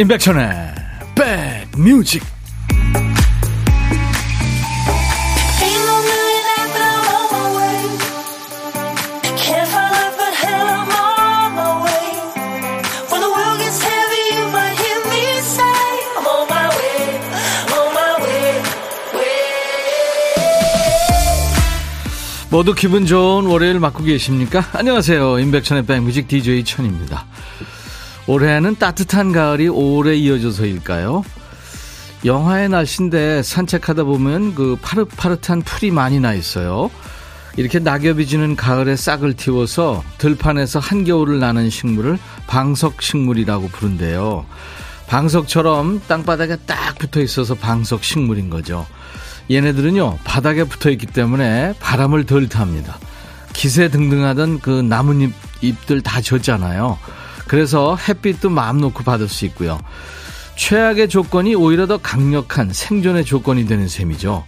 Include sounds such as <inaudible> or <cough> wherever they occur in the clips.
임백천의 백뮤직 모두 기분 좋은 월요일 맞고 계십니까? 안녕하세요. 임백천의 백뮤직 DJ 천입니다. 올해는 따뜻한 가을이 오래 이어져서일까요? 영하의 날씨인데 산책하다 보면 그 파릇파릇한 풀이 많이 나 있어요. 이렇게 낙엽이 지는 가을에 싹을 틔워서 들판에서 한겨울을 나는 식물을 방석식물이라고 부른대요. 방석처럼 땅바닥에 딱 붙어 있어서 방석식물인 거죠. 얘네들은요, 바닥에 붙어 있기 때문에 바람을 덜 탑니다. 기세 등등하던 그 나뭇잎 잎들 다 졌잖아요. 그래서 햇빛도 마음 놓고 받을 수 있고요. 최악의 조건이 오히려 더 강력한 생존의 조건이 되는 셈이죠.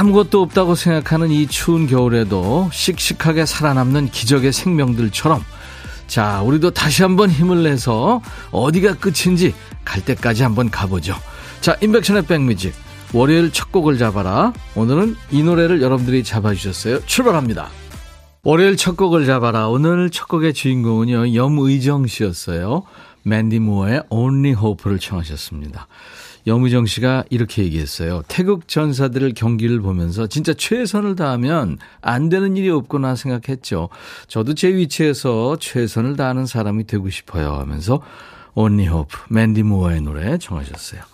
아무것도 없다고 생각하는 이 추운 겨울에도 씩씩하게 살아남는 기적의 생명들처럼 자, 우리도 다시 한번 힘을 내서 어디가 끝인지 갈 때까지 한번 가보죠. 자, 인백션의 백뮤직. 월요일 첫 곡을 잡아라. 오늘은 이 노래를 여러분들이 잡아주셨어요. 출발합니다. 월요일 첫 곡을 잡아라. 오늘 첫 곡의 주인공은요, 염의정 씨였어요. 맨디 모어의 Only Hope를 청하셨습니다. 염의정 씨가 이렇게 얘기했어요. 태극 전사들을 경기를 보면서 진짜 최선을 다하면 안 되는 일이 없구나 생각했죠. 저도 제 위치에서 최선을 다하는 사람이 되고 싶어요 하면서 Only Hope, 맨디 모어의 노래 청하셨어요.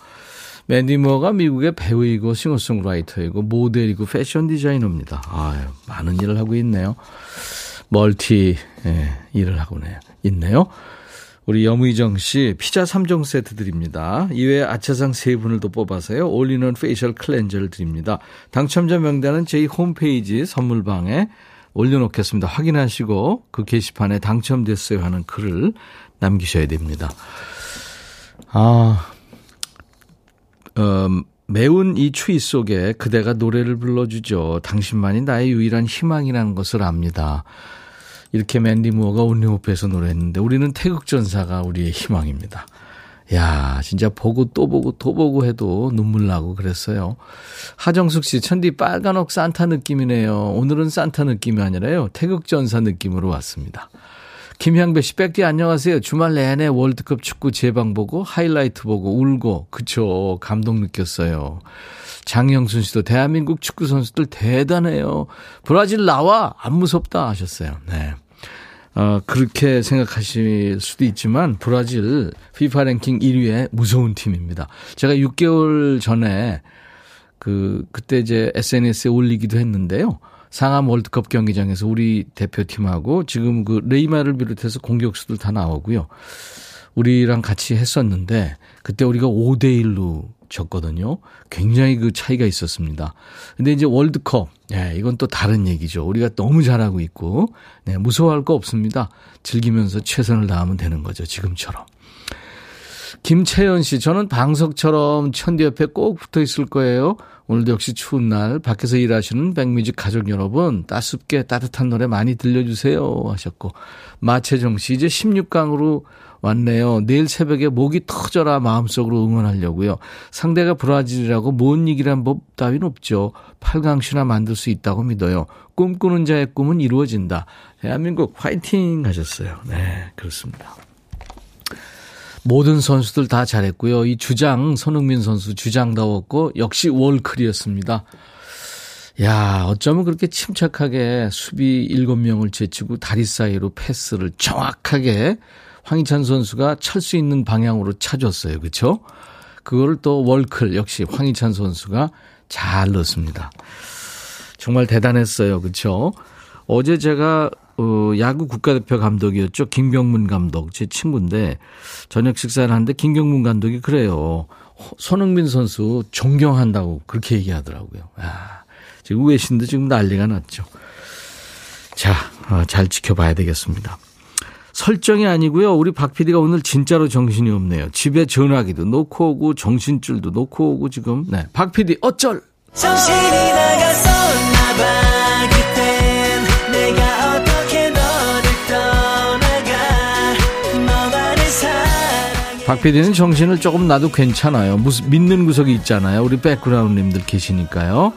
맨디 모어가 미국의 배우이고 싱어송라이터이고 모델이고 패션 디자이너입니다. 아유, 많은 일을 하고 있네요. 멀티 예, 일을 하고 있네요. 우리 염의정 씨 피자 3종 세트 드립니다. 이외에 아차상 3분을 또 뽑아서요. 올리는 facial cleanser를 드립니다. 당첨자 명단은 저희 홈페이지 선물방에 올려놓겠습니다. 확인하시고 그 게시판에 당첨됐어요 하는 글을 남기셔야 됩니다. 아, 어, 매운 이 추위 속에 그대가 노래를 불러주죠. 당신만이 나의 유일한 희망이라는 것을 압니다. 이렇게 맨디 무어가 온리호프에서 노래했는데 우리는 태극전사가 우리의 희망입니다. 야, 진짜 보고 또 보고 또 보고 해도 눈물 나고 그랬어요. 하정숙 씨, 천디 빨간 옥 산타 느낌이네요. 오늘은 산타 느낌이 아니라요. 태극전사 느낌으로 왔습니다. 김향배 씨, 백디 안녕하세요. 주말 내내 월드컵 축구 재방 보고 하이라이트 보고 울고 그쵸 감동 느꼈어요. 장영순 씨도 대한민국 축구 선수들 대단해요. 브라질 나와 안 무섭다 하셨어요. 네. 어, 그렇게 생각하실 수도 있지만 브라질 피파 랭킹 1위의 무서운 팀입니다. 제가 6개월 전에 그 그때 이제 SNS에 올리기도 했는데요. 상암 월드컵 경기장에서 우리 대표팀하고 지금 그 레이마를 비롯해서 공격수들 다 나오고요. 우리랑 같이 했었는데 그때 우리가 5대 1로 졌거든요. 굉장히 그 차이가 있었습니다. 근데 이제 월드컵, 예, 이건 또 다른 얘기죠. 우리가 너무 잘하고 있고, 네, 무서워할 거 없습니다. 즐기면서 최선을 다하면 되는 거죠. 지금처럼. 김채연 씨, 저는 방석처럼 천디 옆에 꼭 붙어 있을 거예요. 오늘도 역시 추운 날 밖에서 일하시는 백뮤직 가족 여러분 따숩게 따뜻한 노래 많이 들려주세요 하셨고 마채정 씨 이제 16강으로 왔네요. 내일 새벽에 목이 터져라 마음속으로 응원하려고요. 상대가 브라질이라고 못 이기란 법 따윈 없죠. 8강시나 만들 수 있다고 믿어요. 꿈꾸는 자의 꿈은 이루어진다. 대한민국 화이팅 하셨어요. 네, 그렇습니다. 모든 선수들 다 잘했고요. 이 주장 손흥민 선수 주장다웠고 역시 월클이었습니다. 야, 어쩌면 그렇게 침착하게 수비 7명을 제치고 다리 사이로 패스를 정확하게 황희찬 선수가 찰수 있는 방향으로 차줬어요. 그렇죠? 그거를 또 월클 역시 황희찬 선수가 잘 넣었습니다. 정말 대단했어요. 그렇죠? 어제 제가 어, 야구 국가대표 감독이었죠. 김경문 감독, 제 친구인데, 저녁 식사를 하는데, 김경문 감독이 그래요. 손흥민 선수 존경한다고 그렇게 얘기하더라고요. 아, 지금 외신도 지금 난리가 났죠. 자, 어, 잘 지켜봐야 되겠습니다. 설정이 아니고요. 우리 박 PD가 오늘 진짜로 정신이 없네요. 집에 전화기도 놓고 오고 정신줄도 놓고 오고 지금. 네. 박 PD 어쩔? 정신이 나갔었나 박 PD는 정신을 조금 놔도 괜찮아요. 무슨 믿는 구석이 있잖아요. 우리 백그라운드님들 계시니까요.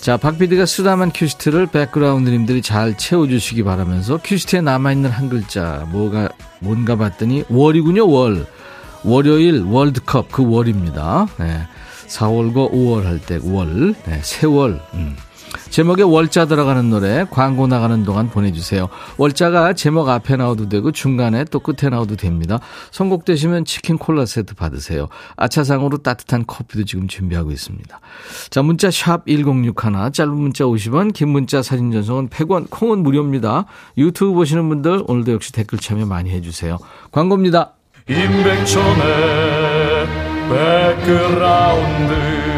자, 박 PD가 쓰다만 큐시트를 백그라운드님들이 잘 채워주시기 바라면서 큐시트에 남아있는 한 글자 뭐가 뭔가 봤더니 월이군요. 월. 월요일 월드컵 그 월입니다. 네. 4월과 5월 할 때 월. 네, 세월. 음. 제목에 월자 들어가는 노래 광고 나가는 동안 보내주세요. 월자가 제목 앞에 나와도 되고 중간에 또 끝에 나와도 됩니다. 선곡되시면 치킨 콜라 세트 받으세요. 아차상으로 따뜻한 커피도 지금 준비하고 있습니다. 자 문자 샵 1061, 짧은 문자 50원, 긴 문자 사진 전송은 100원, 콩은 무료입니다. 유튜브 보시는 분들 오늘도 역시 댓글 참여 많이 해주세요. 광고입니다. 임백천의 백그라운드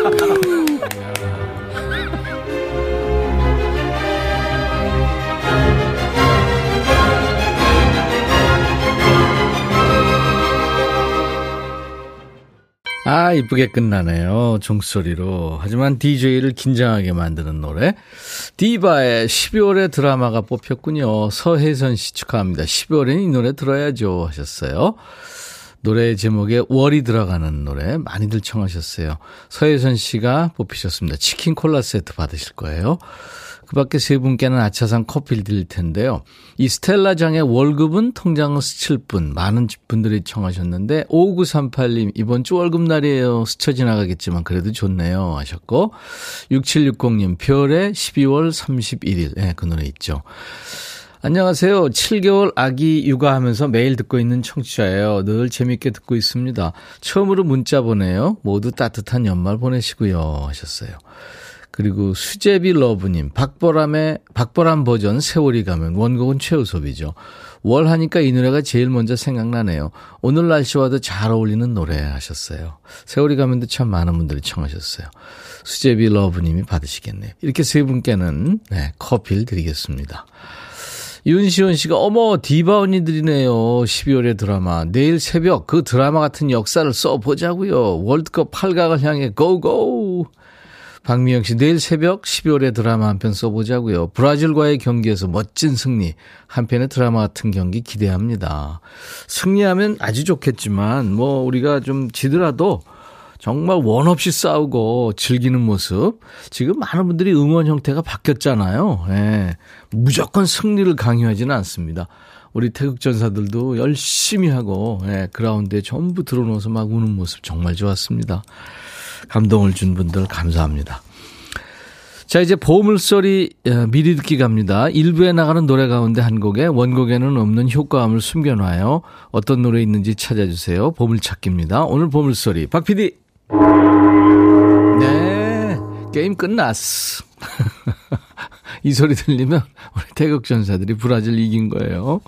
아, 이쁘게 끝나네요. 종소리로. 하지만 DJ를 긴장하게 만드는 노래. 디바의 12월의 드라마가 뽑혔군요. 서혜선 씨 축하합니다. 12월에는 이 노래 들어야죠. 하셨어요. 노래 제목에 월이 들어가는 노래 많이들 청하셨어요. 서혜선 씨가 뽑히셨습니다. 치킨 콜라 세트 받으실 거예요. 그 밖에 세 분께는 아차상 커피를 드릴 텐데요. 이 스텔라장의 월급은 통장 스칠 뿐 많은 분들이 청하셨는데 5938님 이번 주 월급날이에요. 스쳐 지나가겠지만 그래도 좋네요 하셨고 6760님 별의 12월 31일 네, 그 노래 있죠. 안녕하세요. 7개월 아기 육아하면서 매일 듣고 있는 청취자예요. 늘 재밌게 듣고 있습니다. 처음으로 문자 보내요. 모두 따뜻한 연말 보내시고요 하셨어요. 그리고 수제비 러브님, 박보람의, 박보람 버전 세월이 가면 원곡은 최우섭이죠. 월 하니까 이 노래가 제일 먼저 생각나네요. 오늘 날씨와도 잘 어울리는 노래 하셨어요. 세월이 가면도 참 많은 분들이 청하셨어요. 수제비 러브님이 받으시겠네요. 이렇게 세 분께는 네, 커피를 드리겠습니다. 윤시원 씨가 어머 디바 언니들이네요. 12월의 드라마. 내일 새벽 그 드라마 같은 역사를 써보자고요. 월드컵 8강을 향해 고고. 박미영 씨, 내일 새벽 12월에 드라마 한 편 써보자고요. 브라질과의 경기에서 멋진 승리. 한편의 드라마 같은 경기 기대합니다. 승리하면 아주 좋겠지만, 뭐, 우리가 좀 지더라도 정말 원 없이 싸우고 즐기는 모습. 지금 많은 분들이 응원 형태가 바뀌었잖아요. 예. 무조건 승리를 강요하지는 않습니다. 우리 태극전사들도 열심히 하고, 예, 그라운드에 전부 들어놓아서 막 우는 모습 정말 좋았습니다. 감동을 준 분들 감사합니다. 자, 이제 보물소리 어, 미리 듣기 갑니다. 일부에 나가는 노래 가운데 한 곡에 원곡에는 없는 효과음을 숨겨놔요. 어떤 노래 있는지 찾아주세요. 보물찾기입니다. 오늘 보물소리. 박 PD. 네. 게임 끝났어. <laughs> 이 소리 들리면 우리 태극 전사들이 브라질 이긴 거예요.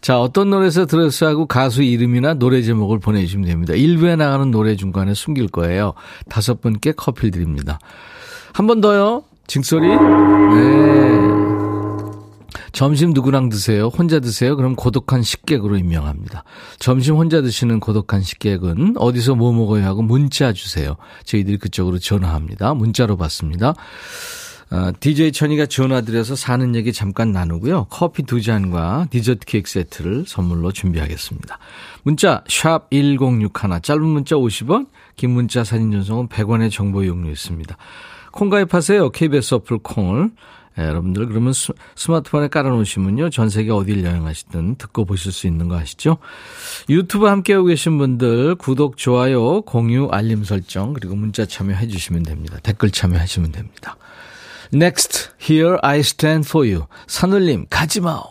자, 어떤 노래에서 들었어 하고 가수 이름이나 노래 제목을 보내주시면 됩니다. 일부에 나가는 노래 중간에 숨길 거예요. 다섯 분께 커피를 드립니다. 한 번 더요. 징소리? 네. 점심 누구랑 드세요? 혼자 드세요? 그럼 고독한 식객으로 임명합니다. 점심 혼자 드시는 고독한 식객은 어디서 뭐 먹어야 하고 문자 주세요. 저희들이 그쪽으로 전화합니다. 문자로 받습니다. DJ 어, 천이가 전화드려서 사는 얘기 잠깐 나누고요. 커피 두 잔과 디저트 케이크 세트를 선물로 준비하겠습니다. 문자 1061, 짧은 문자 50원, 긴 문자 사진 전송은 100원의 정보 이용료 있습니다. 콩 가입하세요. KBS 어플 콩을. 네, 여러분들 그러면 스, 마트폰에 깔아놓으시면요. 전 세계 어딜 여행하시든 듣고 보실 수 있는 거 아시죠? 유튜브 함께하고 계신 분들 구독, 좋아요, 공유, 알림 설정 그리고 문자 참여해 주시면 됩니다. 댓글 참여하시면 됩니다. Next, Here I Stand For You. 산울림, 가지마오.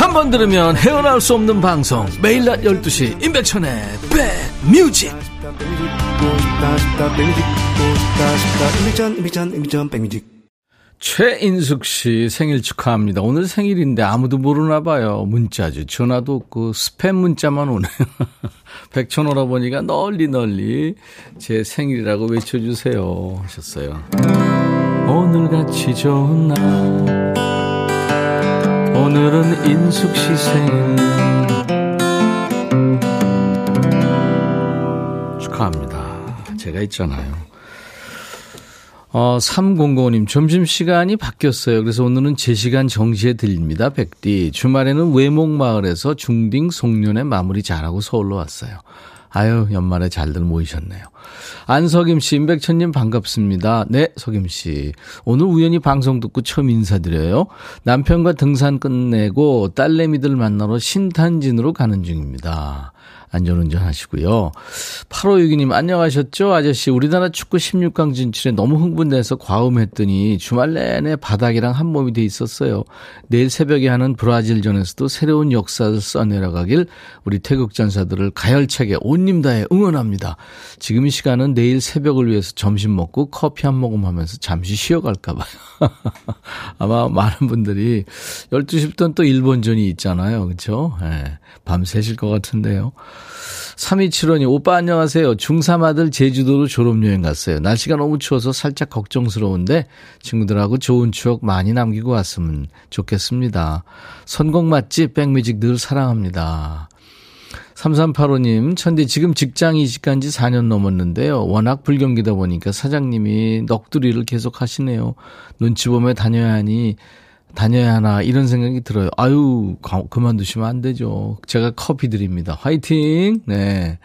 한 번 들으면 헤어나올 수 없는 방송 매일 낮 12시 임백천의 백뮤직 최인숙 씨 생일 축하합니다. 오늘 생일인데 아무도 모르나 봐요. 문자죠. 전화도 없고 스팸 문자만 오네요. <laughs> 백천 오라버니가 널리 널리 제 생일이라고 외쳐주세요 하셨어요. 오늘같이 좋은 날 오늘은 인숙 씨 생일 축하합니다. 제가 있잖아요. 어, 300님, 점심시간이 바뀌었어요. 그래서 오늘은 제 시간 정시에 들립니다. 백디. 주말에는 외목마을에서 중딩 송년회 마무리 잘하고 서울로 왔어요. 아유, 연말에 잘들 모이셨네요. 안석임 씨, 임백천님 반갑습니다. 네, 석임 씨. 오늘 우연히 방송 듣고 처음 인사드려요. 남편과 등산 끝내고 딸내미들 만나러 신탄진으로 가는 중입니다. 안전운전 하시고요. 8562님 안녕하셨죠? 아저씨 우리나라 축구 16강 진출에 너무 흥분돼서 과음했더니 주말 내내 바닥이랑 한 몸이 돼 있었어요. 내일 새벽에 하는 브라질전에서도 새로운 역사를 써내려가길 우리 태극 전사들을 가열차게 온님 다해 응원합니다. 지금 이 시간은 내일 새벽을 위해서 점심 먹고 커피 한 모금 하면서 잠시 쉬어갈까 봐요. <laughs> 아마 많은 분들이 12시부터는 또 일본전이 있잖아요. 그렇죠? 네, 밤새실 것 같은데요. 3275님, 오빠 안녕하세요. 중3 아들 제주도로 졸업여행 갔어요. 날씨가 너무 추워서 살짝 걱정스러운데 친구들하고 좋은 추억 많이 남기고 왔으면 좋겠습니다. 선곡 맛집 백뮤직 늘 사랑합니다. 3385님, 천디 지금 직장 이직한 지 4년 넘었는데요. 워낙 불경기다 보니까 사장님이 넋두리를 계속 하시네요. 눈치 보며 다녀야 하니 다녀야 하나 이런 생각이 들어요. 아유 그만두시면 안 되죠. 제가 커피 드립니다. 화이팅. 네.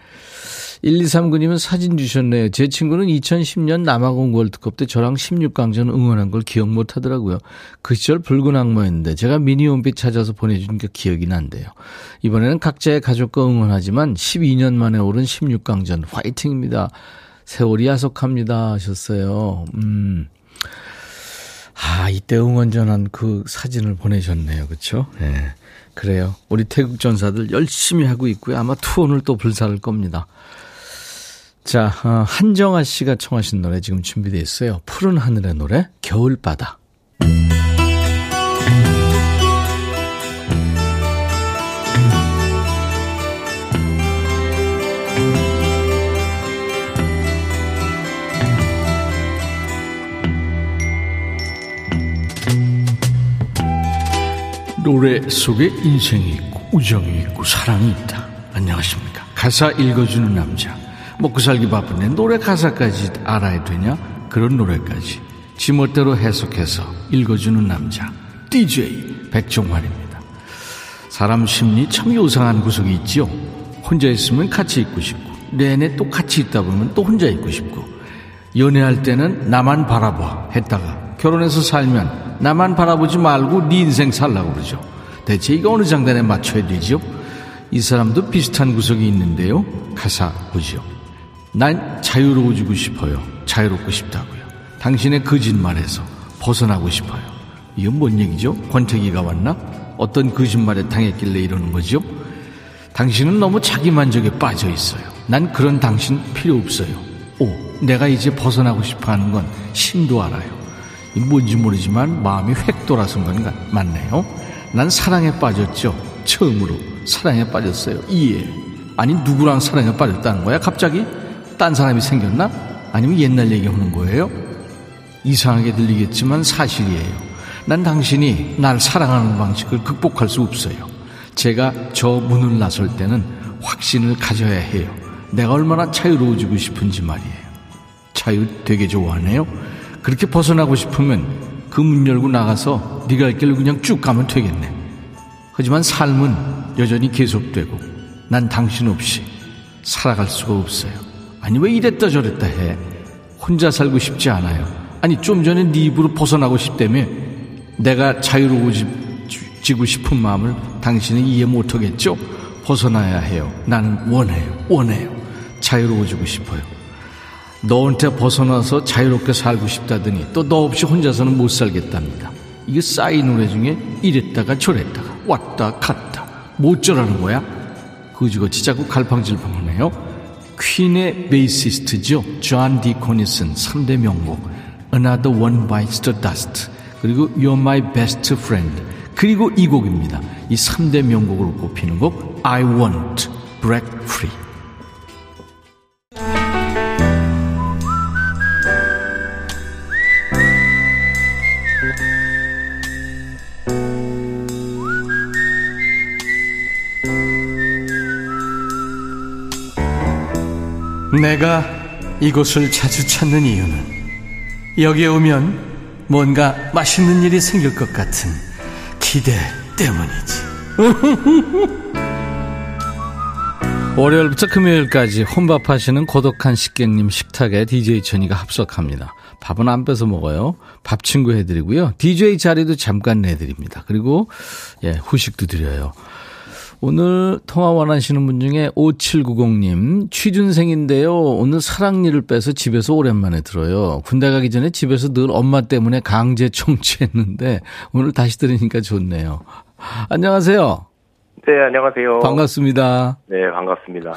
1239님은 사진 주셨네요. 제 친구는 2010년 남아공 월드컵 때 저랑 16강전 응원한 걸 기억 못 하더라고요. 그 시절 붉은 악마였는데 제가 미니홈피 찾아서 보내준 게 기억이 난대요. 이번에는 각자의 가족과 응원하지만 12년 만에 오른 16강전 화이팅입니다. 세월이 야속합니다 하셨어요. 음. 아, 이때 응원전한 그 사진을 보내셨네요. 그렇죠? 네. 그래요. 우리 태국 전사들 열심히 하고 있고요. 아마 투혼을 또 불사를 겁니다. 자, 어, 한정아 씨가 청하신 노래 지금 준비되어 있어요. 푸른 하늘의 노래, 겨울바다. 노래 속에 인생이 있고 우정이 있고 사랑이 있다. 안녕하십니까. 가사 읽어주는 남자. 먹고 살기 바쁜데 노래 가사까지 알아야 되냐? 그런 노래까지 지멋대로 해석해서 읽어주는 남자. DJ 백종환입니다. 사람 심리 참 요상한 구석이 있지요. 혼자 있으면 같이 있고 싶고 내내 또 같이 있다 보면 또 혼자 있고 싶고 연애할 때는 나만 바라봐 했다가 결혼해서 살면 나만 바라보지 말고 네 인생 살라고 그러죠. 대체 이거 어느 장단에 맞춰야 되죠? 이 사람도 비슷한 구석이 있는데요. 가사 보죠. 난 자유로워지고 싶어요. 자유롭고 싶다고요. 당신의 거짓말에서 벗어나고 싶어요. 이건 뭔 얘기죠? 권태기가 왔나? 어떤 거짓말에 당했길래 이러는 거죠? 당신은 너무 자기 만족에 빠져 있어요. 난 그런 당신 필요 없어요. 오, 내가 이제 벗어나고 싶어 하는 건 신도 알아요. 뭔지 모르지만 마음이 획 돌아선 건 맞네요. 난 사랑에 빠졌죠. 처음으로 사랑에 빠졌어요. 이해. 아니 누구랑 사랑에 빠졌다는 거야? 갑자기 딴 사람이 생겼나? 아니면 옛날 얘기하는 거예요? 이상하게 들리겠지만 사실이에요. 난 당신이 날 사랑하는 방식을 극복할 수 없어요. 제가 저 문을 나설 때는 확신을 가져야 해요. 내가 얼마나 자유로워지고 싶은지 말이에요. 자유 되게 좋아하네요. 그렇게 벗어나고 싶으면 그 문 열고 나가서 네가 할 길로 그냥 쭉 가면 되겠네. 하지만 삶은 여전히 계속되고 난 당신 없이 살아갈 수가 없어요. 아니 왜 이랬다 저랬다 해? 혼자 살고 싶지 않아요. 아니 좀 전에 네 입으로 벗어나고 싶다며 내가 자유로워지고 싶은 마음을 당신은 이해 못하겠죠? 벗어나야 해요. 나는 원해요. 원해요. 자유로워지고 싶어요. 너한테 벗어나서 자유롭게 살고 싶다더니 또 너 없이 혼자서는 못 살겠답니다. 이게 싸이 노래 중에 이랬다가 저랬다가 왔다 갔다 뭐 어쩌라는 거야? 그지같이 자꾸 갈팡질팡하네요. 퀸의 베이시스트죠. 존 디콘이 쓴 3대 명곡 Another One Bites the Dust 그리고 You're My Best Friend 그리고 이 곡입니다. 이 3대 명곡으로 꼽히는 곡 I Want Break Free 내가 이곳을 자주 찾는 이유는 여기에 오면 뭔가 맛있는 일이 생길 것 같은 기대 때문이지. <laughs> 월요일부터 금요일까지 혼밥하시는 고독한 식객님 식탁에 DJ 천이가 합석합니다. 밥은 안 뺏어 먹어요. 밥 친구 해드리고요. DJ 자리도 잠깐 내드립니다. 그리고 예 후식도 드려요. 오늘 통화 원하시는 분 중에 5790님, 취준생인데요. 오늘 사랑니를 빼서 집에서 오랜만에 들어요. 군대 가기 전에 집에서 늘 엄마 때문에 강제 청취했는데, 오늘 다시 들으니까 좋네요. 안녕하세요. 네, 안녕하세요. 반갑습니다. 네, 반갑습니다.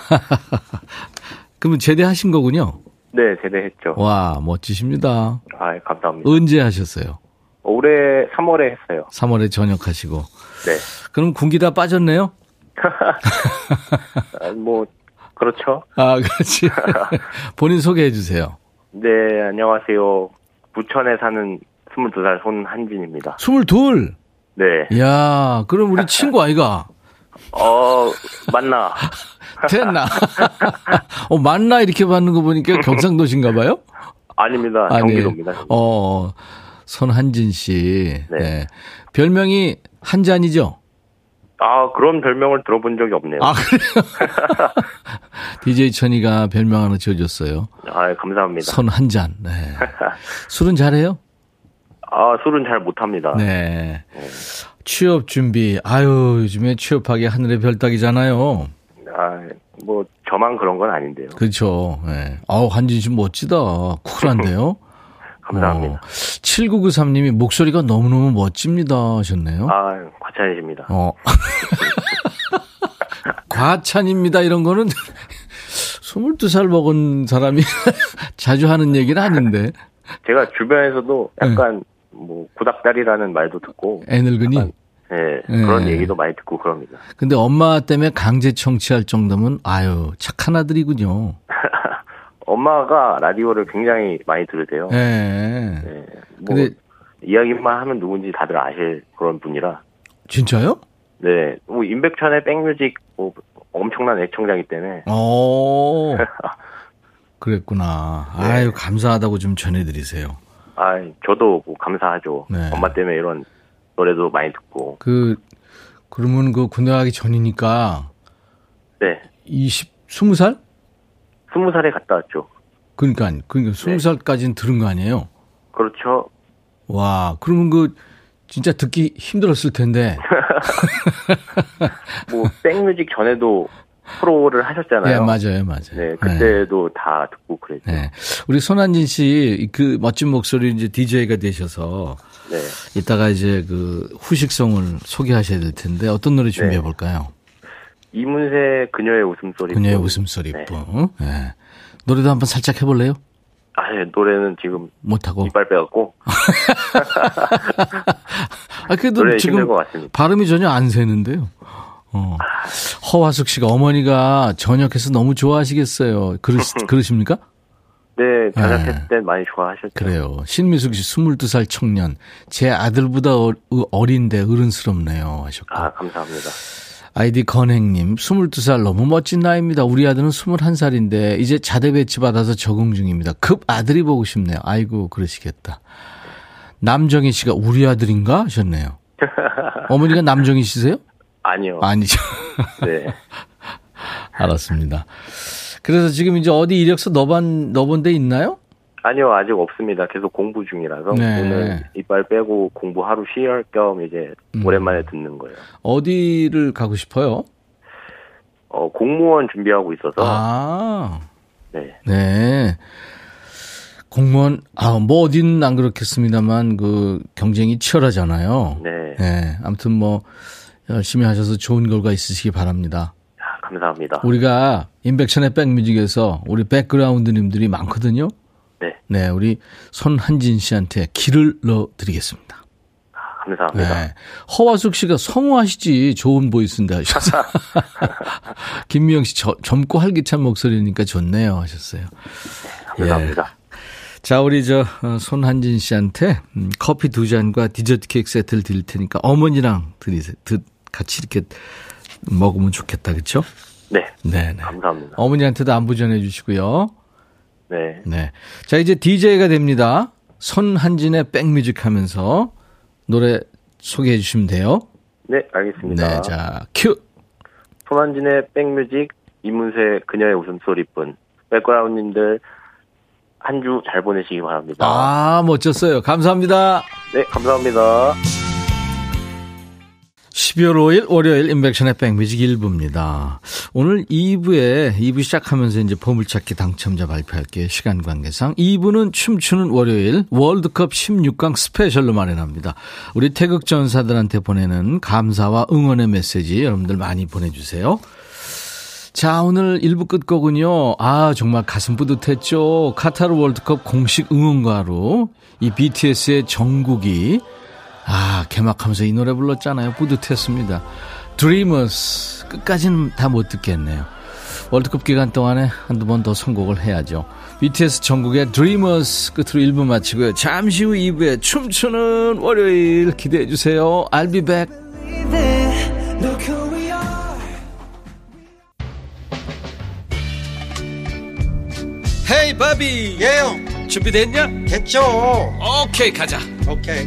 <laughs> 그러면 제대하신 거군요? 네, 제대했죠. 와, 멋지십니다. 아, 감사합니다. 언제 하셨어요? 올해 3월에 했어요. 3월에 전역하시고. 네. 그럼 군기 다 빠졌네요? <laughs> 아, 뭐 그렇죠. 아, 그렇지. <laughs> 본인 소개해 주세요. 네, 안녕하세요. 부천에 사는 22살 손한진입니다. 22? 네. 야, 그럼 우리 친구 아이가? <laughs> 어, 맞나? 됐나? 어, 맞나? 이렇게 받는 거 보니까 경상도신가 봐요? 아닙니다. 경기도입니다. 어, 손한진 씨. 네. 네. 별명이 한잔이죠? 아, 그런 별명을 들어본 적이 없네요. 아, 그래요? <laughs> DJ 천이가 별명 하나 지어줬어요. 아, 감사합니다. 손 한 잔. 네. 술은 잘해요? 아, 술은 잘 못합니다. 네. 네. 취업 준비. 아유, 요즘에 취업하기 하늘의 별 따기잖아요. 아, 뭐, 저만 그런 건 아닌데요. 그렇죠. 네. 아우, 한진 씨 멋지다. 쿨한데요? <laughs> 감사합니다. 어, 7993님이 목소리가 너무너무 멋집니다 하셨네요. 아, 과찬이십니다. 어. <laughs> 과찬입니다. 이런 거는 <laughs> 22살 먹은 사람이 <laughs> 자주 하는 얘기는 아닌데. 제가 주변에서도 약간 네. 뭐 구닥다리라는 말도 듣고 애늙은이 네, 네, 그런 얘기도 많이 듣고 그럽니다. 근데 엄마 때문에 강제 청취할 정도면 아유 착한 아들이군요. 엄마가 라디오를 굉장히 많이 들으세요. 네. 네. 뭐 근데 이야기만 하면 누군지 다들 아실 그런 분이라. 진짜요? 네. 뭐 임백천의 백뮤직 뭐 엄청난 애청자이기 때문에. 오. <laughs> 그랬구나. 네. 아유 감사하다고 좀 전해드리세요. 아, 저도 뭐 감사하죠. 네. 엄마 때문에 이런 노래도 많이 듣고. 그 그러면 그 군대 가기 전이니까. 네. 20, 20살? 스무 살에 갔다 왔죠. 그러니까, 그러니까 스무 네. 살까지는 들은 거 아니에요? 그렇죠. 와, 그러면 그 진짜 듣기 힘들었을 텐데. <laughs> 뭐 백뮤직 전에도 프로를 하셨잖아요. 네, 맞아요, 맞아요. 네, 그때도 네. 다 듣고 그랬죠. 네. 우리 손한진 씨 그 멋진 목소리 이제 DJ가 되셔서 네. 이따가 이제 그 후식성을 소개하셔야 될 텐데 어떤 노래 준비해 네. 볼까요? 이문세 그녀의 웃음소리. 그녀의 웃음소리. 네. 네. 노래도 한번 살짝 해볼래요? 아, 예, 노래는 지금 못하고 이빨 빼갖고. <laughs> 아, 그래도 지금 발음이 전혀 안 새는데요. 어. 허화숙 씨가 어머니가 저녁해서 너무 좋아하시겠어요. 그러, <laughs> 그러십니까? 네, 저녁했을 네. 때 많이 좋아하셨죠. 그래요. 신미숙 씨 22살 청년. 제 아들보다 어, 어린데 어른스럽네요. 하셨고. 아, 감사합니다. 아이디 건행님, 22살 너무 멋진 나이입니다. 우리 아들은 21살인데 이제 자대 배치 받아서 적응 중입니다. 급 아들이 보고 싶네요. 아이고 그러시겠다. 남정희 씨가 우리 아들인가 하셨네요. <laughs> 어머니가 남정희 씨세요? 아니요. 아니죠. <laughs> 네. <laughs> 알았습니다. 그래서 지금 이제 어디 이력서 넣어본, 넣어본 데 있나요? 아니요, 아직 없습니다. 계속 공부 중이라서 네. 오늘 이빨 빼고 공부 하루 쉬할 겸 이제 음. 오랜만에 듣는 거예요. 어디를 가고 싶어요? 어, 공무원 준비하고 있어서. 아. 네. 네. 공무원, 아, 뭐 어디는 안 그렇겠습니다만 그 경쟁이 치열하잖아요. 네. 네. 아무튼 뭐 열심히 하셔서 좋은 결과 있으시기 바랍니다. 아, 감사합니다. 우리가 인백션의 백뮤직에서 우리 백그라운드님들이 많거든요. 네. 네, 우리 손한진 씨한테 길을 넣어 드리겠습니다. 아, 감사합니다. 네. 허화숙 씨가 성우하시지 좋은 보이스인데 하셨어요. <laughs> <laughs> 김미영 씨 저, 젊고 활기찬 목소리니까 좋네요 하셨어요. 네, 감사합니다. 예. 자, 우리 저 어, 손한진 씨한테 음, 커피 두 잔과 디저트 케이크 세트를 드릴 테니까 어머니랑 드리세요. 같이 이렇게 먹으면 좋겠다. 그렇죠? 네. 네, 네. 감사합니다. 어머니한테도 안부 전해 주시고요. 네. 네. 자, 이제 DJ가 됩니다. 손한진의 백뮤직 하면서 노래 소개해 주시면 돼요. 네, 알겠습니다. 네, 자, 큐. 손한진의 백뮤직, 이문세 그녀의 웃음소리뿐. 백그라운드님들 한 주 잘 보내시기 바랍니다. 아, 멋졌어요. 감사합니다. 네, 감사합니다. 12월 5일 월요일 인백션의 백뮤직 1부입니다. 오늘 2부에 2부 시작하면서 이제 보물찾기 당첨자 발표할게요. 시간 관계상. 2부는 춤추는 월요일 월드컵 16강 스페셜로 마련합니다. 우리 태극 전사들한테 보내는 감사와 응원의 메시지 여러분들 많이 보내주세요. 자, 오늘 1부 끝곡은요. 아, 정말 가슴 뿌듯했죠. 카타르 월드컵 공식 응원가로 이 BTS의 정국이 아, 개막하면서 이 노래 불렀잖아요. 뿌듯했습니다. Dreamers. 끝까지는 다 못 듣겠네요. 월드컵 기간 동안에 한두 번 더 선곡을 해야죠. BTS 전국의 Dreamers 끝으로 1부 마치고요. 잠시 후 2부에 춤추는 월요일 기대해 주세요. I'll be back. 헤이 바비 예영 준비됐냐? 됐죠 오케이 가자 오케이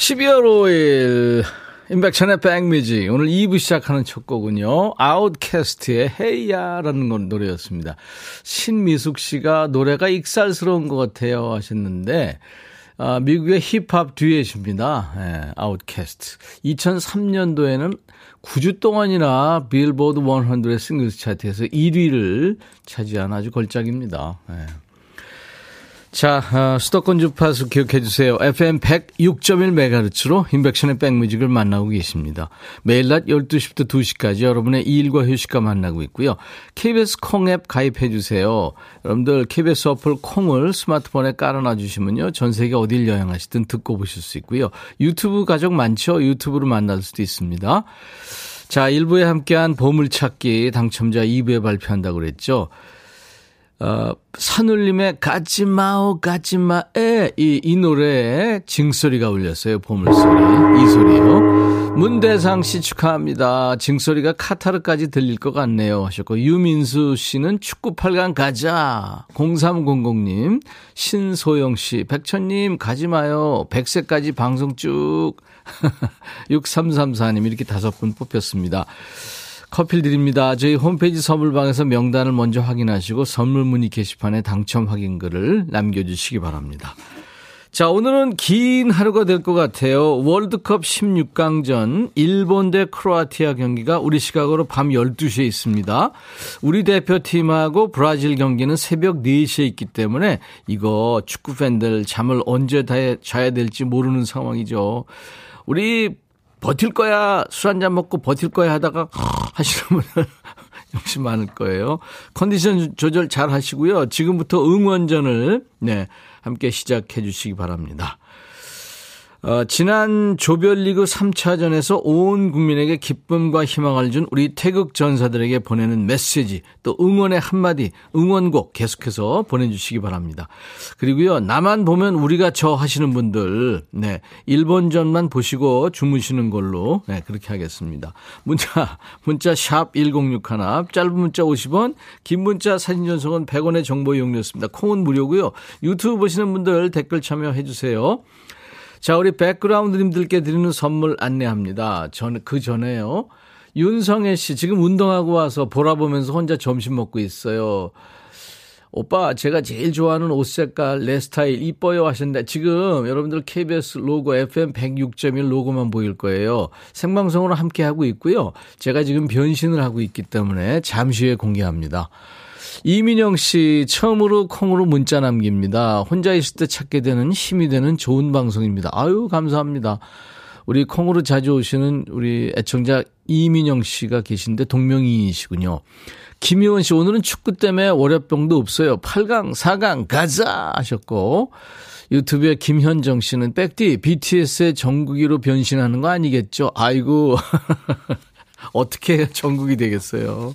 12월 5일 인백천의 백뮤직 오늘 2부 시작하는 첫 곡은요 아웃캐스트의 헤이야라는 노래였습니다. 신미숙 씨가 노래가 익살스러운 것 같아요 하셨는데 아, 미국의 힙합 듀엣입니다. 예, 아웃캐스트. 2003년도에는 9주 동안이나 빌보드 100의 singles 차트에서 1위를 차지한 아주 걸작입니다. 예. 자, 어, 수도권 주파수 기억해 주세요. FM 106.1MHz로 임백천의 백뮤직을 만나고 계십니다. 매일 낮 12시부터 2시까지 여러분의 일과 휴식과 만나고 있고요. KBS 콩앱 가입해 주세요. 여러분들 KBS 어플 콩을 스마트폰에 깔아놔 주시면요. 전 세계 어딜 여행하시든 듣고 보실 수 있고요. 유튜브 가족 많죠? 유튜브로 만날 수도 있습니다. 자, 1부에 함께한 보물찾기 당첨자 2부에 발표한다고 그랬죠. 어, 산울림의 가지마오 가지마에 이, 이 노래에 징소리가 울렸어요. 보물소리. 이 소리요. 문대상 씨 축하합니다. 징소리가 카타르까지 들릴 것 같네요. 하셨고 유민수 씨는 축구 8강 가자. 0300님 신소영 씨 백천님 가지마요. 100세까지 방송 쭉. <laughs> 6334님 이렇게 다섯 분 뽑혔습니다. 커피 드립니다. 저희 홈페이지 선물방에서 명단을 먼저 확인하시고 선물 문의 게시판에 당첨 확인글을 남겨주시기 바랍니다. 자, 오늘은 긴 하루가 될 것 같아요. 월드컵 16강전 일본 대 크로아티아 경기가 우리 시각으로 밤 12시에 있습니다. 우리 대표팀하고 브라질 경기는 새벽 4시에 있기 때문에 이거 축구 팬들 잠을 언제 다 자야 될지 모르는 상황이죠. 우리 버틸 거야, 술 한잔 먹고 버틸 거야 하다가 <laughs> 하시는 분들 <laughs> 역시 많을 거예요. 컨디션 조절 잘 하시고요. 지금부터 응원전을 네, 함께 시작해 주시기 바랍니다. 어, 지난 조별리그 3차전에서 온 국민에게 기쁨과 희망을 준 우리 태극 전사들에게 보내는 메시지, 또 응원의 한마디, 응원곡 계속해서 보내주시기 바랍니다. 그리고요, 나만 보면 우리가 저 하시는 분들, 네, 일본전만 보시고 주무시는 걸로, 네, 그렇게 하겠습니다. 문자, 문자 샵 1061, 짧은 문자 50원, 긴 문자 사진 전송은 100원의 정보 이용료였습니다. 콩은 무료고요. 유튜브 보시는 분들 댓글 참여해 주세요. 자, 우리 백그라운드님들께 드리는 선물 안내합니다. 전, 그 전에요. 윤성애 씨, 지금 운동하고 와서 보라 보면서 혼자 점심 먹고 있어요. 오빠, 제가 제일 좋아하는 옷 색깔, 내 스타일 이뻐요 하셨는데, 지금 여러분들 KBS 로고 FM 106.1 로고만 보일 거예요. 생방송으로 함께 하고 있고요. 제가 지금 변신을 하고 있기 때문에 잠시 후에 공개합니다. 이민영 씨, 처음으로 콩으로 문자 남깁니다. 혼자 있을 때 찾게 되는 힘이 되는 좋은 방송입니다. 아유, 감사합니다. 우리 콩으로 자주 오시는 우리 애청자 이민영 씨가 계신데 동명이인이시군요. 김희원 씨, 오늘은 축구 때문에 월요병도 없어요. 8강, 4강, 가자! 하셨고. 유튜브에 김현정 씨는 백디, BTS의 정국이로 변신하는 거 아니겠죠? 아이고. <laughs> 어떻게 정국이 되겠어요.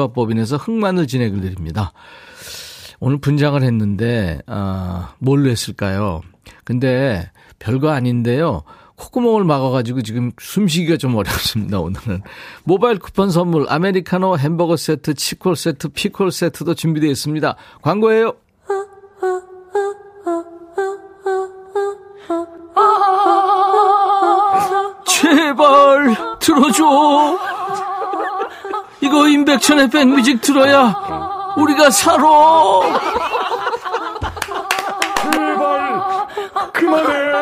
조합법인에서 흑마늘 진액을 드립니다. 오늘 분장을 했는데, 아, 뭘로 했을까요? 근데 별거 아닌데요. 콧구멍을 막아가지고 지금 숨쉬기가 좀 어렵습니다, 오늘은. 모바일 쿠폰 선물, 아메리카노 햄버거 세트, 치콜 세트, 피콜 세트도 준비되어 있습니다. 광고예요. 제발 들어줘. 이거 임백천의 백뮤직 들어야 우리가 살아. 제발 그만해.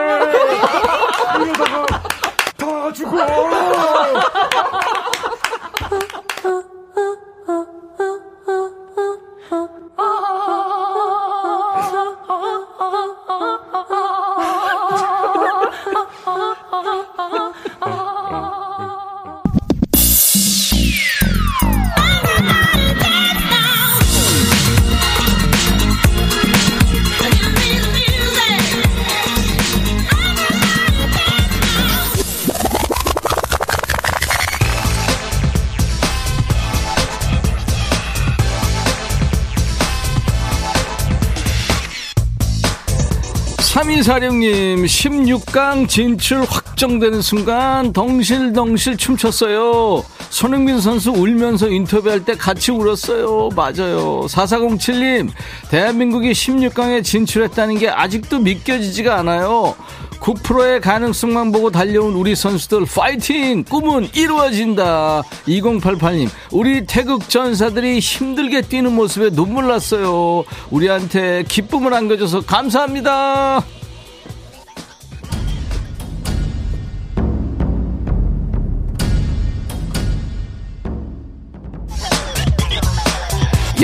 이사령님 16강 진출 확정되는 순간 덩실덩실 춤췄어요. 손흥민 선수 울면서 인터뷰할 때 같이 울었어요. 맞아요. 4407님 대한민국이 16강에 진출했다는 게 아직도 믿겨지지가 않아요. 9%의 가능성만 보고 달려온 우리 선수들 파이팅! 꿈은 이루어진다. 2088님, 우리 태극 전사들이 힘들게 뛰는 모습에 눈물 났어요. 우리한테 기쁨을 안겨줘서 감사합니다.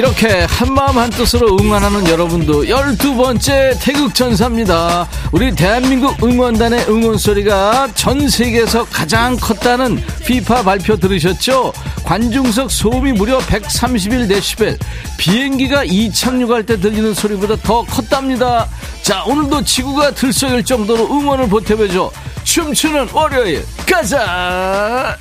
이렇게 한마음 한뜻으로 응원하는 여러분도 12번째 태극전사입니다. 우리 대한민국 응원단의 응원소리가 전 세계에서 가장 컸다는 피파 발표 들으셨죠? 관중석 소음이 무려 131데시벨, 비행기가 이착륙할 때 들리는 소리보다 더 컸답니다. 자, 오늘도 지구가 들썩일 정도로 응원을 보태보죠. 춤추는 월요일, 가자!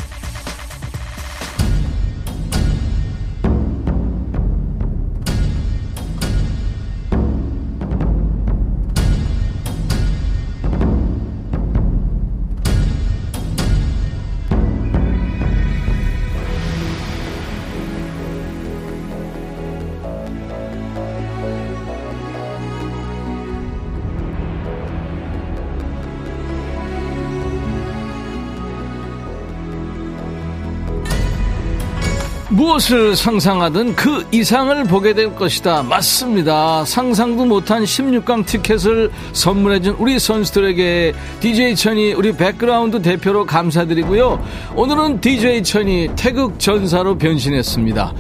무엇을 상상하든 그 이상을 보게 될 것이다. 맞습니다. 상상도 못한 16강 티켓을 선물해준 우리 선수들에게 DJ 천이 우리 백그라운드 대표로 감사드리고요. 오늘은 DJ 천이 태극 전사로 변신했습니다.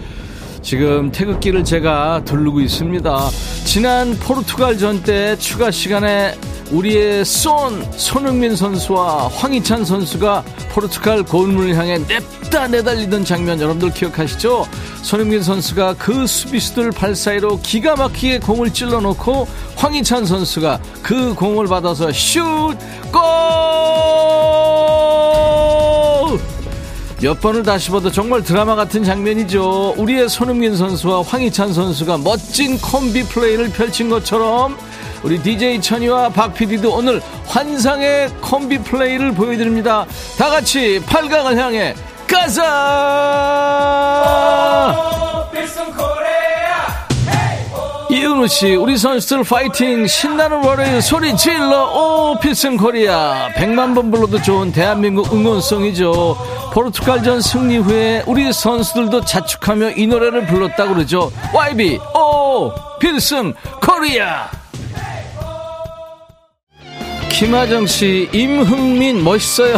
지금 태극기를 제가 두르고 있습니다. 지난 포르투갈 전 때 추가 시간에 우리의 쏜 손흥민 선수와 황희찬 선수가 포르투갈 골문을 향해 냅다 내달리던 장면 여러분들 기억하시죠? 손흥민 선수가 그 수비수들 발 사이로 기가 막히게 공을 찔러놓고 황희찬 선수가 그 공을 받아서 슛! 골! 몇 번을 다시 봐도 정말 드라마 같은 장면이죠. 우리의 손흥민 선수와 황희찬 선수가 멋진 콤비 플레이를 펼친 것처럼 우리 DJ 천이와 박 PD도 오늘 환상의 콤비 플레이를 보여드립니다. 다 같이 8강을 향해 가자! 이은우 씨, 우리 선수들 파이팅! 신나는 월요일 소리 질러! 오, 필승 코리아! 100만 번 불러도 좋은 대한민국 응원송이죠. 포르투갈전 승리 후에 우리 선수들도 자축하며 이 노래를 불렀다고 그러죠. YB, 오, 필승 코리아! 김하정 씨, 임흥민 멋있어요.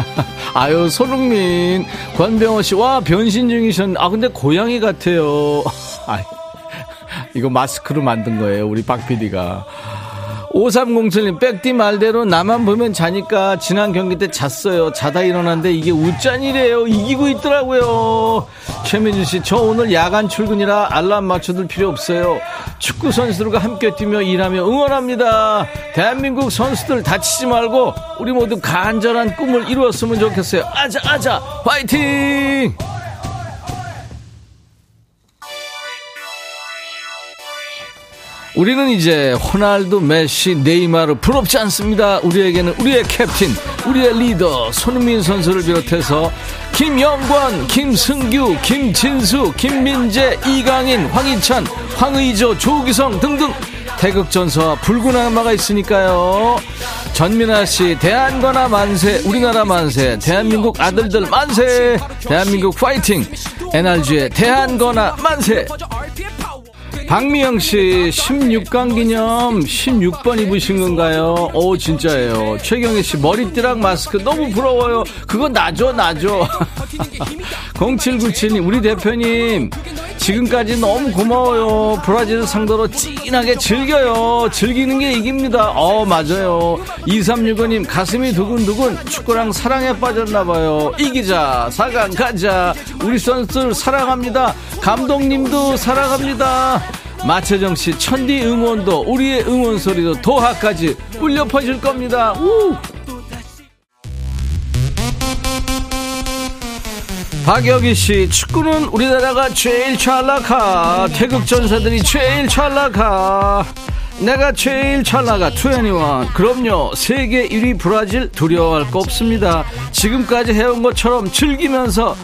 <laughs> 아유, 손흥민, 권병호 씨, 와 변신 중이셨. 아 근데 고양이 같아요. <laughs> 아, 이거 마스크로 만든 거예요, 우리 박 PD가. 5307님, 백디 말대로 나만 보면 자니까 지난 경기 때 잤어요. 자다 일어났는데 이게 우짠이래요. 이기고 있더라고요. 최민주 씨, 저 오늘 야간 출근이라 알람 맞춰둘 필요 없어요. 축구 선수들과 함께 뛰며 일하며 응원합니다. 대한민국 선수들 다치지 말고 우리 모두 간절한 꿈을 이루었으면 좋겠어요. 아자, 아자, 화이팅! 우리는 이제 호날두, 메시, 네이마르 부럽지 않습니다. 우리에게는 우리의 캡틴, 우리의 리더 손흥민 선수를 비롯해서 김영권, 김승규, 김진수, 김민재, 이강인, 황희찬, 황의조, 조기성 등등 태극전서와 붉은 악마가 있으니까요. 전민아 씨, 대한거나 만세, 우리나라 만세, 대한민국 아들들 만세, 대한민국 파이팅, NRG의 대한거나 만세. 박미영 씨 16강 기념 16번 입으신 건가요? 오 진짜예요. 최경혜 씨 머리띠랑 마스크 너무 부러워요. 그거 나죠 나죠. <laughs> 0797님 우리 대표님 지금까지 너무 고마워요. 브라질 상대로 찐하게 즐겨요. 즐기는 게 이깁니다. 어 맞아요. 2365님 가슴이 두근두근 축구랑 사랑에 빠졌나 봐요. 이기자 4강 가자. 우리 선수들 사랑합니다. 감독님도 사랑합니다. 마채정 씨 천디 응원도 우리의 응원 소리도 도하까지 울려 퍼질 겁니다. 우! 박여기 씨 축구는 우리나라가 제일 찰나카 태극 전사들이 제일 찰나카 내가 제일 찰나가 투애니원 그럼요 세계 1위 브라질 두려워할 거 없습니다 지금까지 해온 것처럼 즐기면서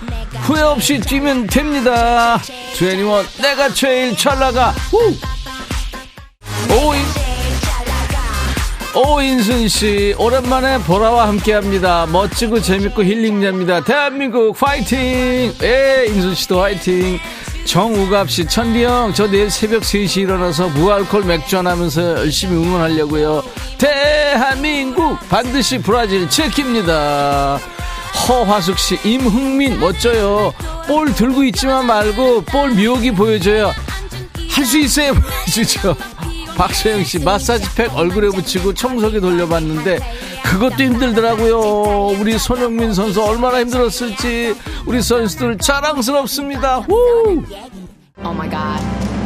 후회 없이 뛰면 됩니다. 투애니원. 내가 제일 찰나가. 오인 오인순 씨 오랜만에 보라와 함께합니다. 멋지고 재밌고 힐링됩니다. 대한민국 파이팅! 예 인순 씨도 파이팅. 정우갑 씨, 천디형, 저 내일 새벽 3시 일어나서 무알콜 맥주 하면서 열심히 응원하려고요. 대한민국, 반드시 브라질 체킵니다. 허화숙 씨, 임흥민, 멋져요. 볼 들고 있지만 말고 볼 묘기 보여줘요. 할 수 있어요, <laughs> 보여주죠. 박소영 씨 마사지팩 얼굴에 붙이고 청소기 돌려봤는데 그것도 힘들더라고요. 우리 손흥민 선수 얼마나 힘들었을지 우리 선수들 자랑스럽습니다. 후! Oh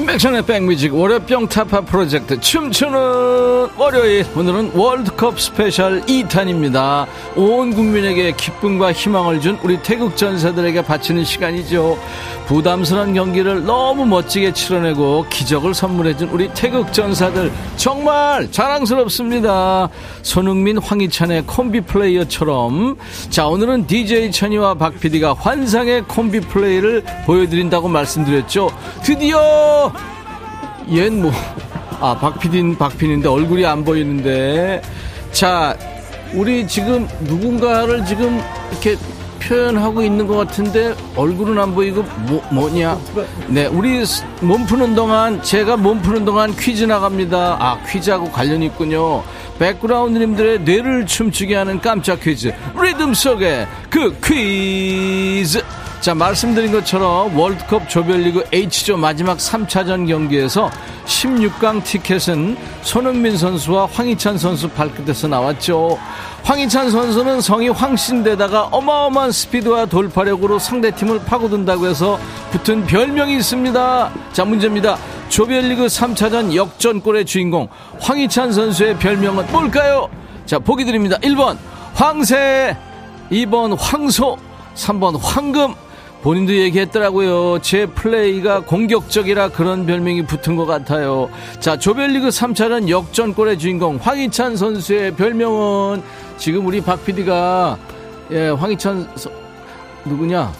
임백천의 백뮤직 월요병 타파 프로젝트 춤추는 월요일 오늘은 월드컵 스페셜 2탄입니다 온 국민에게 기쁨과 희망을 준 우리 태극 전사들에게 바치는 시간이죠 부담스러운 경기를 너무 멋지게 치러내고 기적을 선물해준 우리 태극 전사들 정말 자랑스럽습니다. 손흥민, 황희찬의 콤비 플레이어처럼 자 오늘은 DJ 천이와 박 PD가 환상의 콤비 플레이를 보여드린다고 말씀드렸죠. 드디어 <laughs> 얜 뭐, 아, 박PD는 박PD인데 얼굴이 안 보이는데. 자, 우리 지금 누군가를 지금 이렇게 표현하고 있는 것 같은데 얼굴은 안 보이고 뭐, 뭐냐? 네, 우리 몸 푸는 동안 제가 몸 푸는 동안 퀴즈 나갑니다. 아, 퀴즈하고 관련이 있군요. 백그라운드님들의 뇌를 춤추게 하는 깜짝 퀴즈 리듬 속의 그 퀴즈 자 말씀드린 것처럼 월드컵 조별리그 H조 마지막 3차전 경기에서 16강 티켓은 손흥민 선수와 황희찬 선수 발끝에서 나왔죠. 황희찬 선수는 성이 황신데다가 어마어마한 스피드와 돌파력으로 상대팀을 파고든다고 해서 붙은 별명이 있습니다. 자 문제입니다. 조별리그 3차전 역전골의 주인공 황희찬 선수의 별명은 뭘까요? 자 보기 드립니다. 1번 황새 2번 황소 3번 황금 본인도 얘기했더라고요. 제 플레이가 공격적이라 그런 별명이 붙은 것 같아요. 자, 조별리그 3차전 역전골의 주인공 황희찬 선수의 별명은 지금 우리 박 PD가 예, 황희찬 서, 누구냐?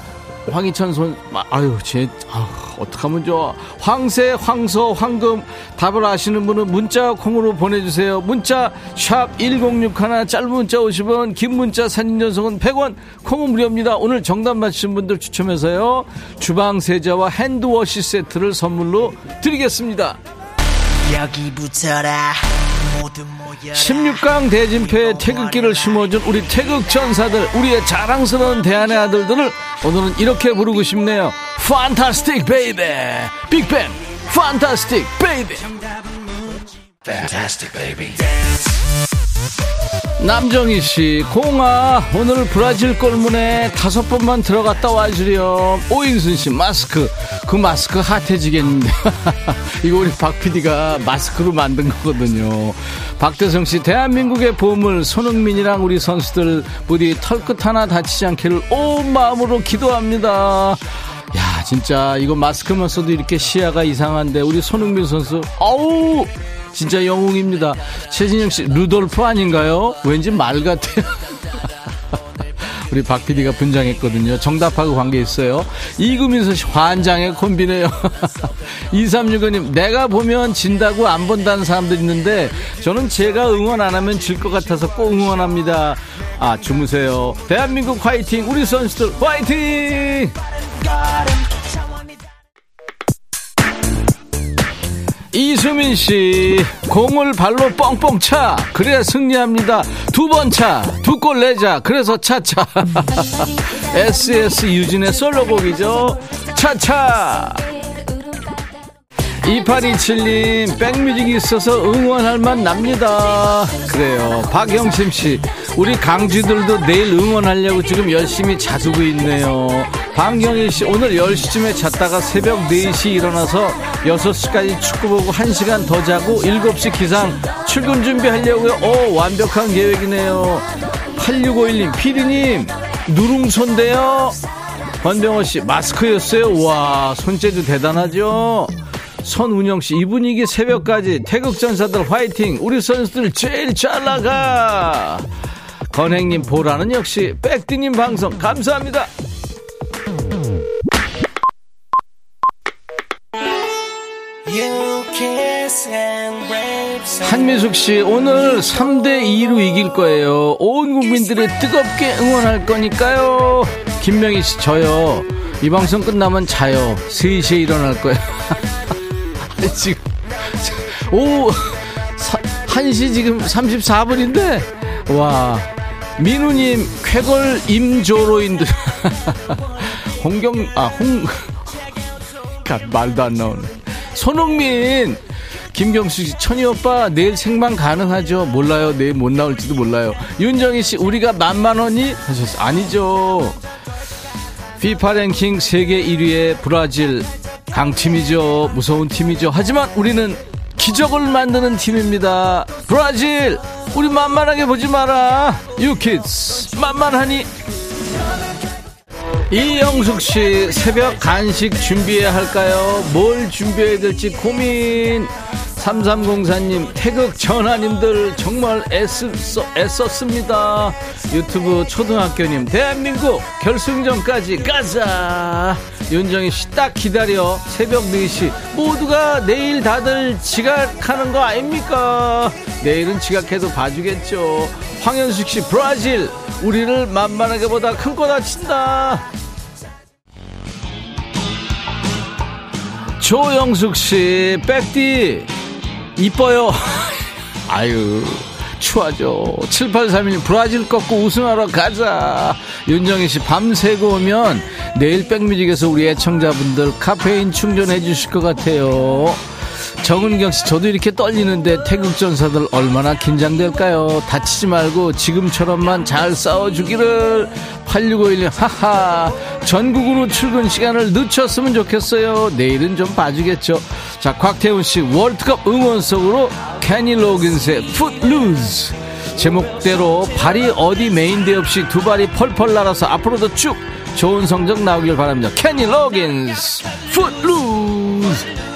황희찬 선, 아유, 제, 아, 어떡하면 좋아. 황새, 황소, 황금. 답을 아시는 분은 문자 콩으로 보내주세요. 문자, 샵 1061, 짧은 문자 50원, 긴 문자 사진 전송은 100원, 콩은 무료입니다. 오늘 정답 맞히신 분들 추첨해서요. 주방 세제와 hand wash 세트를 선물로 드리겠습니다. 여기 붙여라. 16강 대진표에 태극기를 심어준 우리 태극 전사들, 우리의 자랑스러운 대한의 아들들을 오늘은 이렇게 부르고 싶네요. Fantastic Baby 빅뱅 Fantastic Baby Fantastic Baby 남정희 씨, 공아, 오늘 브라질 골문에 다섯 번만 들어갔다 와주렴. 오인순 씨, 마스크. 그 마스크 핫해지겠는데. <laughs> 이거 우리 박 PD가 마스크로 만든 거거든요. 박대성 씨, 대한민국의 보물, 손흥민이랑 우리 선수들 부디 털끝 하나 다치지 않기를 온 마음으로 기도합니다. 야, 진짜 이거 마스크만 써도 이렇게 시야가 이상한데, 우리 손흥민 선수, 어우! 진짜 영웅입니다. 최진영 씨, 루돌프 아닌가요? 왠지 말 같아요. <laughs> 우리 박 PD가 분장했거든요. 정답하고 관계 있어요. 이구민서 씨, 환장의 콤비네요. <laughs> 2365님, 내가 보면 진다고 안 본다는 사람들 있는데, 저는 제가 응원 안 하면 질 것 같아서 꼭 응원합니다. 아, 주무세요. 대한민국 화이팅! 우리 선수들 화이팅! 이수민 씨, 공을 발로 뻥뻥 차. 그래야 승리합니다. 두 번 차. 두 골 내자. 그래서 차차. <laughs> SS 유진의 솔로곡이죠. 차차. 2827님, 백뮤직이 있어서 응원할 만 납니다. 그래요. 박영심 씨, 우리 강쥐들도 내일 응원하려고 지금 열심히 자두고 있네요. 방경일 씨, 오늘 10시쯤에 잤다가 새벽 4시 일어나서 6시까지 축구 보고 1시간 더 자고 7시 기상 출근 준비하려고요. 오, 완벽한 계획이네요. 8651님, 피디님, 누룽손데요? 권병호 씨, 마스크였어요? 와, 손재주 대단하죠? 손운영 씨, 이 분위기 새벽까지 태극전사들 화이팅! 우리 선수들 제일 잘 나가! 건행님 보라는 역시 백디님 방송 감사합니다. 한미숙 씨, 오늘 3대2로 이길 거예요. 온 국민들이 뜨겁게 응원할 거니까요. 김명희 씨, 저요. 이 방송 끝나면 자요. 3시에 일어날 거예요. <laughs> 지금, 오, 1시 지금 34분인데, 와. 민우님, 쾌걸 임조로인들. <laughs> 홍경, 아, 홍, <laughs> 말도 안 나오네. 손흥민, 김경수 씨, 천희 오빠, 내일 생방 가능하죠? 몰라요. 내일 못 나올지도 몰라요. 윤정희 씨, 우리가 만만 원이? 하셨어요. 아니죠. 피파 랭킹 세계 1위의 브라질, 강팀이죠. 무서운 팀이죠. 하지만 우리는 기적을 만드는 팀입니다. 브라질, 우리 만만하게 보지 마라. 유키즈, 만만하니? 이영숙 씨 새벽 간식 준비해야 할까요? 뭘 준비해야 될지 고민. 3304님, 태극 전하님들 정말 애쓰, 애썼습니다. 유튜브 초등학교님, 대한민국 결승전까지 가자. 윤정희 씨, 딱 기다려. 새벽 4시. 모두가 내일 다들 지각하는 거 아닙니까? 내일은 지각해도 봐주겠죠. 황현숙 씨, 브라질. 우리를 만만하게 보다 큰 거 다친다. 조영숙 씨, 백디, 이뻐요. <laughs> 아유, 추하죠. 7831 브라질 꺾고 우승하러 가자. 윤정희 씨, 밤새고 오면 내일 백뮤직에서 우리 애청자분들 카페인 충전해 주실 것 같아요. 정은경 씨, 저도 이렇게 떨리는데 태극 전사들 얼마나 긴장될까요? 다치지 말고 지금처럼만 잘 싸워주기를. 8651님, 하하. 전국으로 출근 시간을 늦췄으면 좋겠어요. 내일은 좀 봐주겠죠. 자, 곽태훈 씨, 월드컵 응원 속으로 케니 로긴스의 Footloose. 제목대로 발이 어디 매인 데 없이 두 발이 펄펄 날아서 앞으로도 쭉 좋은 성적 나오길 바랍니다. 케니 로긴스, 풋루즈.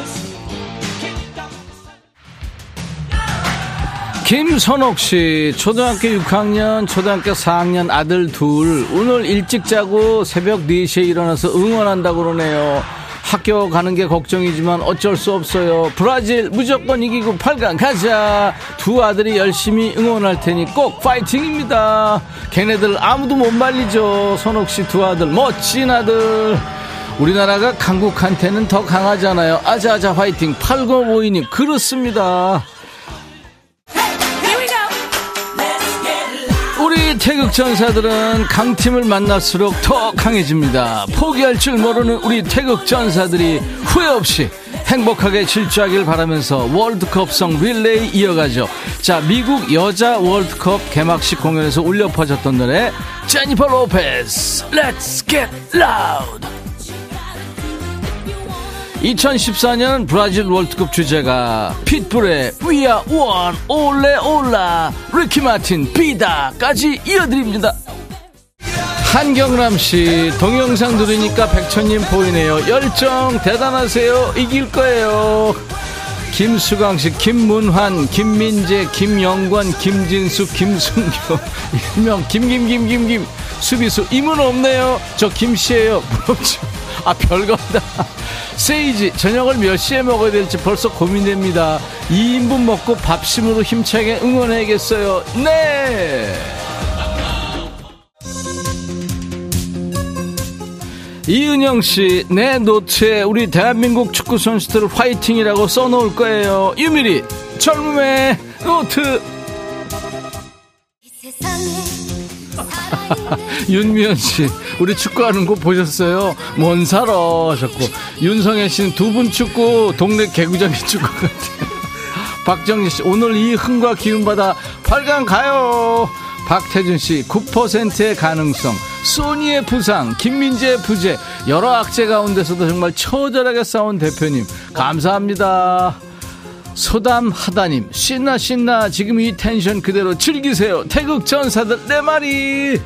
김선옥 씨, 초등학교 6학년, 초등학교 4학년 아들 둘, 오늘 일찍 자고 새벽 4시에 일어나서 응원한다고 그러네요. 학교 가는 게 걱정이지만 어쩔 수 없어요. 브라질 무조건 이기고 8강 가자. 두 아들이 열심히 응원할 테니 꼭 파이팅입니다. 걔네들 아무도 못 말리죠. 선옥 씨 두 아들, 멋진 아들. 우리나라가 강국한테는 더 강하잖아요. 아자아자 화이팅. 8052님, 그렇습니다. 우리 태극 전사들은 강팀을 만날수록 더 강해집니다. 포기할 줄 모르는 우리 태극 전사들이 후회 없이 행복하게 질주하길 바라면서 월드컵성 릴레이 이어가죠. 자, 미국 여자 월드컵 개막식 공연에서 울려 퍼졌던 노래 제니퍼 로페스 Let's Get Loud 2014년 브라질 월드컵 주제가 핏불의 We Are One Ole Ola 리키 마틴 Vida까지 이어드립니다. 한경람 씨 동영상 들으니까 백천님 보이네요. 열정 대단하세요. 이길 거예요. 김수강 씨, 김문환, 김민재, 김영관, 김진수, 김승규, 일명 김김김김김 수비수 임은 없네요. 저 김씨예요. <laughs> 부럽죠. 아 별거다. 세이지 저녁을 몇 시에 먹어야 될지 벌써 고민됩니다. 2인분 먹고 밥심으로 힘차게 응원해야겠어요. 네. 이은영 씨, 내 노트에 우리 대한민국 축구 선수들 화이팅이라고 써놓을 거예요. 유미리, 젊음의 노트. <laughs> 윤미연 씨, 우리 축구하는 거 보셨어요? 뭔 살아 하셨고 윤성애 씨는 두 분 축구 동네 개구장의 축구 같아요. <laughs> 박정희 씨, 오늘 이 흥과 기운 받아 8강 가요. 박태준 씨, 9%의 가능성. 소니의 부상, 김민재의 부재, 여러 악재 가운데서도 정말 처절하게 싸운 대표님, 감사합니다. 소담하다님, 신나, 신나, 지금 이 텐션 그대로 즐기세요. 태극 전사들, 내 말이!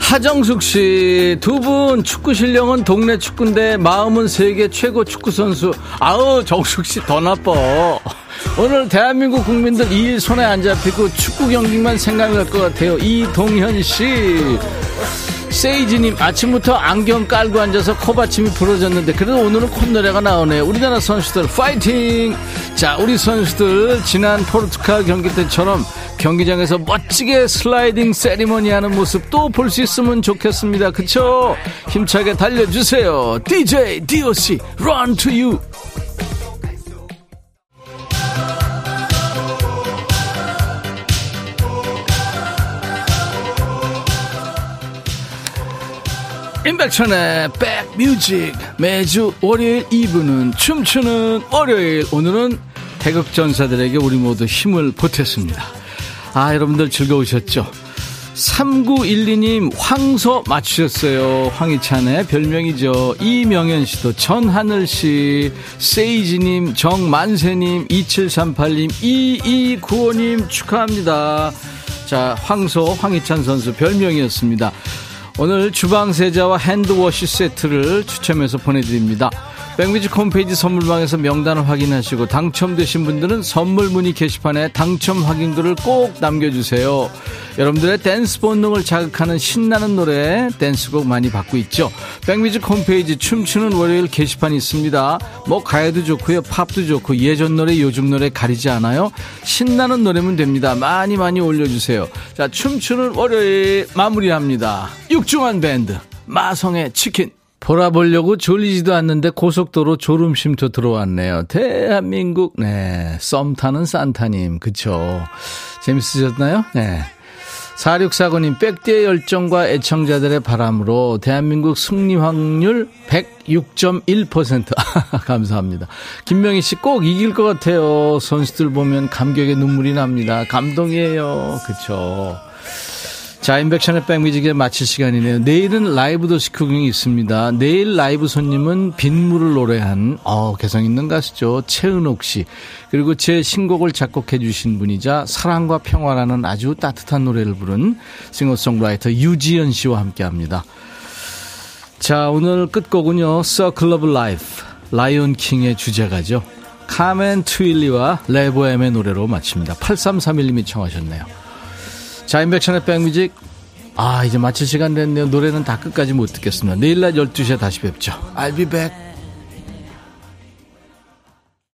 하정숙 씨, 두 분 축구 실력은 동네 축구인데 마음은 세계 최고 축구 선수. 아우, 정숙 씨 더 나빠. 오늘 대한민국 국민들 이일 손에 안 잡히고 축구 경기만 생각날 것 같아요. 이동현 씨. 세이지님 아침부터 안경 깔고 앉아서 코받침이 부러졌는데 그래도 오늘은 콧노래가 나오네요. 우리나라 선수들 파이팅! 자 우리 선수들 지난 포르투갈 경기 때처럼 경기장에서 멋지게 슬라이딩 세리머니 하는 모습 또 볼 수 있으면 좋겠습니다. 그쵸? 힘차게 달려주세요. DJ DOC Run to you 임백천의 백뮤직. 매주 월요일 2부는 춤추는 월요일. 오늘은 태극전사들에게 우리 모두 힘을 보탰습니다. 아 여러분들 즐거우셨죠? 3912님 황소 맞추셨어요. 황희찬의 별명이죠. 이명현씨도 전하늘씨. 세이지님 정만세님 2738님 2295님 축하합니다. 자 황소 황희찬 선수 별명이었습니다 오늘 주방세자와 핸드워시 세트를 추첨해서 보내드립니다. 백뮤직 홈페이지 선물방에서 명단을 확인하시고 당첨되신 분들은 선물 문의 게시판에 당첨 확인글을 꼭 남겨주세요. 여러분들의 댄스 본능을 자극하는 신나는 노래 댄스곡 많이 받고 있죠. 백뮤직 홈페이지 춤추는 월요일 게시판이 있습니다. 뭐 가요도 좋고요. 팝도 좋고 예전 노래 요즘 노래 가리지 않아요. 신나는 노래면 됩니다. 많이 많이 올려주세요. 자 춤추는 월요일 마무리합니다. 육중한 밴드 마성의 치킨 보라보려고 졸리지도 않는데 고속도로 졸음쉼터 들어왔네요. 대한민국, 네. 썸 타는 산타님. 그쵸. 재밌으셨나요? 네. 4649님, 백대의 열정과 애청자들의 바람으로 대한민국 승리 확률 106.1%. <laughs> 감사합니다. 김명희 씨 꼭 이길 것 같아요. 선수들 보면 감격의 눈물이 납니다. 감동이에요. 그쵸. 자, 인백션의 백뮤직에 마칠 시간이네요. 내일은 라이브 도시크경이 있습니다. 내일 라이브 손님은 빗물을 노래한, 어, 개성 있는 가수죠. 최은옥 씨. 그리고 제 신곡을 작곡해 주신 분이자 사랑과 평화라는 아주 따뜻한 노래를 부른 싱어송라이터 유지연 씨와 함께 합니다. 자, 오늘 끝곡은요. Circle of Life. 라이온 킹의 주제가죠. 카멘 트윌리와 레보엠의 노래로 마칩니다. 8331님이 청하셨네요. 자, 인백천의 백뮤직. 아, 이제 마칠 시간 됐네요. 노래는 다 끝까지 못 듣겠습니다. 내일 날 12시에 다시 뵙죠. I'll be back.